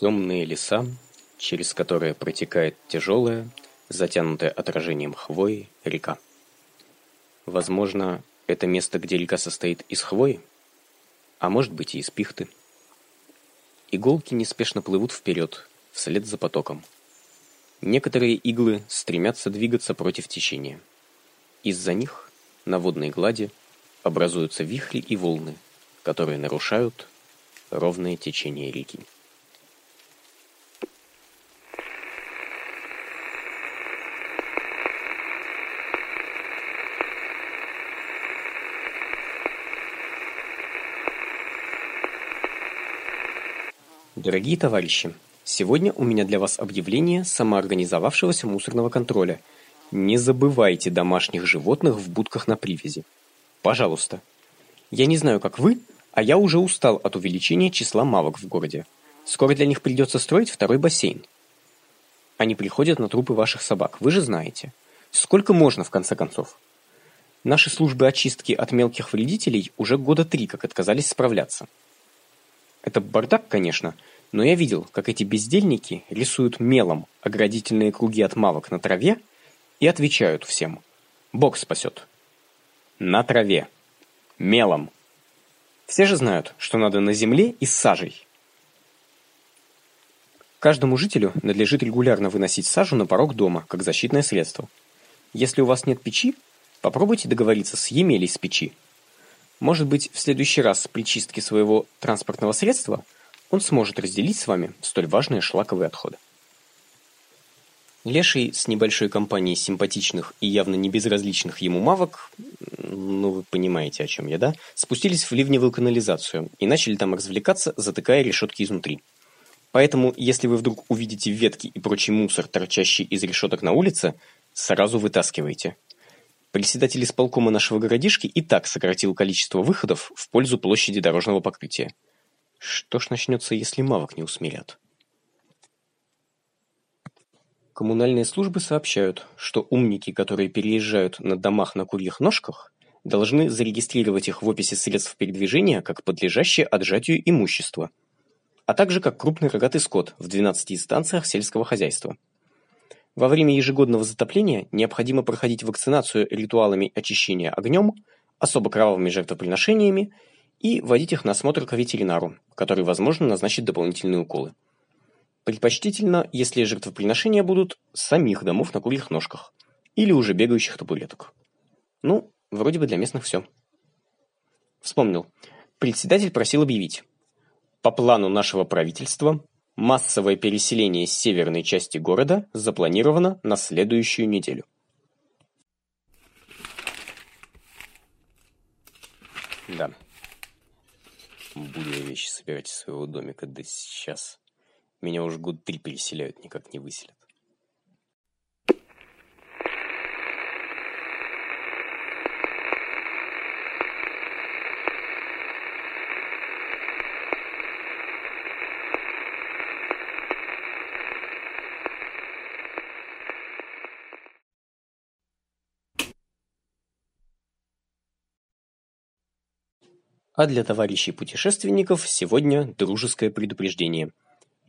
Темные леса, через которые протекает тяжелая, затянутая отражением хвои река. Возможно, это место, где река состоит из хвои, а может быть и из пихты. Иголки неспешно плывут вперед, вслед за потоком. Некоторые иглы стремятся двигаться против течения. Из-за них на водной глади образуются вихри и волны, которые нарушают ровное течение реки. Дорогие товарищи, сегодня у меня для вас объявление самоорганизовавшегося мусорного контроля. Не забывайте домашних животных в будках на привязи. Пожалуйста. Я не знаю, как вы, а я уже устал от увеличения числа мавок в городе. Скоро для них придется строить второй бассейн. Они приходят на трупы ваших собак, вы же знаете. Сколько можно, в конце концов? Наши службы очистки от мелких вредителей уже года три как отказались справляться. Это бардак, конечно, но я видел, как эти бездельники рисуют мелом оградительные круги от мавок на траве и отвечают всем «Бог спасет». На траве. Мелом. Все же знают, что надо на земле и с сажей. Каждому жителю надлежит регулярно выносить сажу на порог дома, как защитное средство. Если у вас нет печи, попробуйте договориться с Емелей с печи. Может быть, в следующий раз при чистке своего транспортного средства он сможет разделить с вами столь важные шлаковые отходы. Леший с небольшой компанией симпатичных и явно не безразличных ему мавок, ну вы понимаете, о чем я, да, спустились в ливневую канализацию и начали там развлекаться, затыкая решетки изнутри. Поэтому, если вы вдруг увидите ветки и прочий мусор, торчащий из решеток на улице, сразу вытаскивайте – Председатель исполкома нашего городишки и так сократил количество выходов в пользу площади дорожного покрытия. Что ж начнется, если мавок не усмирят? Коммунальные службы сообщают, что умники, которые переезжают на домах на курьих ножках, должны зарегистрировать их в описи средств передвижения как подлежащее отжатию имущества, а также как крупный рогатый скот в 12 инстанциях сельского хозяйства. Во время ежегодного затопления необходимо проходить вакцинацию ритуалами очищения огнем, особо кровавыми жертвоприношениями и водить их на осмотр к ветеринару, который, возможно, назначит дополнительные уколы. Предпочтительно, если жертвоприношения будут самих домов на курьих ножках или уже бегающих табуреток. Ну, вроде бы для местных все. Вспомнил. Председатель просил объявить. По плану нашего правительства Массовое переселение с северной части города запланировано на следующую неделю. Да. Буду я вещи собирать из своего домика, да сейчас. Меня уже год три переселяют, никак не выселят. А для товарищей путешественников сегодня дружеское предупреждение.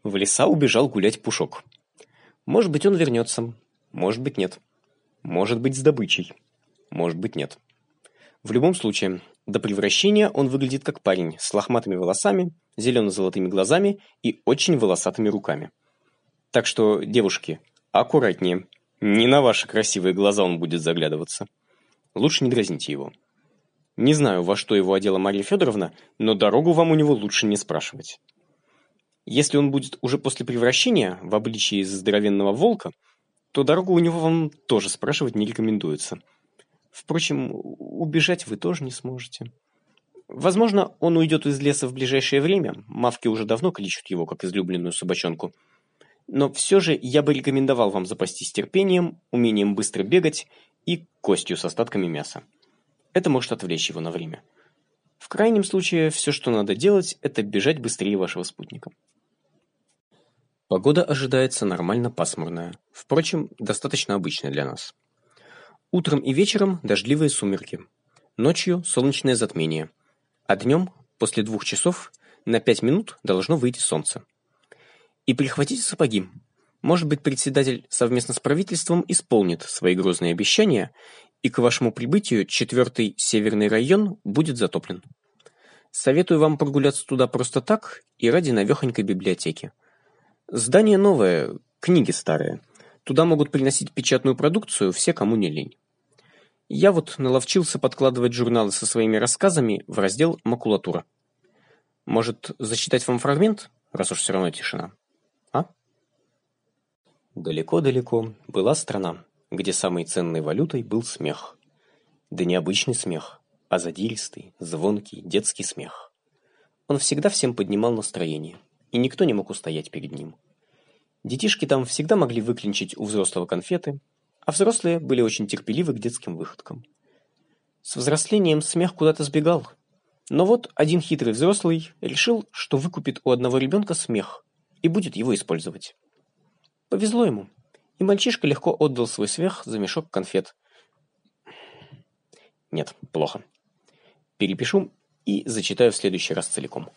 В леса убежал гулять Пушок. Может быть, он вернется, может быть, нет. Может быть, с добычей, может быть, нет. В любом случае, до превращения он выглядит как парень с лохматыми волосами, зелено-золотыми глазами и очень волосатыми руками. Так что, девушки, аккуратнее. Не на ваши красивые глаза он будет заглядываться. Лучше не дразните его. Не знаю, во что его одела Марья Федоровна, но дорогу вам у него лучше не спрашивать. Если он будет уже после превращения в обличии здоровенного волка, то дорогу у него вам тоже спрашивать не рекомендуется. Впрочем, убежать вы тоже не сможете. Возможно, он уйдет из леса в ближайшее время, мавки уже давно кличут его, как излюбленную собачонку. Но все же я бы рекомендовал вам запастись терпением, умением быстро бегать и костью с остатками мяса. Это может отвлечь его на время. В крайнем случае, все, что надо делать, это бежать быстрее вашего спутника. Погода ожидается нормально пасмурная, впрочем, достаточно обычная для нас. Утром и вечером дождливые сумерки, ночью солнечное затмение, а днем, после двух часов, на пять минут должно выйти солнце. И прихватите сапоги. Может быть, председатель совместно с правительством исполнит свои грозные обещания, и к вашему прибытию четвертый северный район будет затоплен. Советую вам прогуляться туда просто так и ради навехонькой библиотеки. Здание новое, книги старые. Туда могут приносить печатную продукцию все, кому не лень. Я вот наловчился подкладывать журналы со своими рассказами в раздел «Макулатура». Может, зачитать вам фрагмент, раз уж все равно тишина? А? Далеко-далеко была страна, где самой ценной валютой был смех. Да не обычный смех, а задиристый, звонкий, детский смех. Он всегда всем поднимал настроение, и никто не мог устоять перед ним. Детишки там всегда могли выклинчить у взрослого конфеты, а взрослые были очень терпеливы к детским выходкам. С взрослением смех куда-то сбегал. Но вот один хитрый взрослый решил, что выкупит у одного ребенка смех и будет его использовать. Повезло ему, и мальчишка легко отдал свой смех за мешок конфет. Нет, плохо. Перепишу и зачитаю в следующий раз целиком.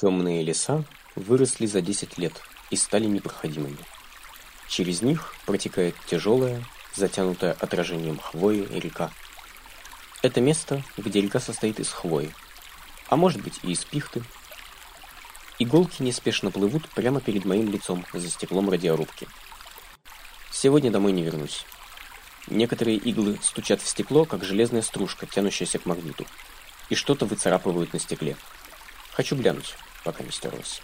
Темные леса выросли за 10 лет и стали непроходимыми. Через них протекает тяжелая, затянутая отражением хвои река. Это место, где река состоит из хвои, а может быть и из пихты. Иголки неспешно плывут прямо перед моим лицом за стеклом радиорубки. Сегодня домой не вернусь. Некоторые иглы стучат в стекло, как железная стружка, тянущаяся к магниту, и что-то выцарапывают на стекле. Хочу глянуть looking stores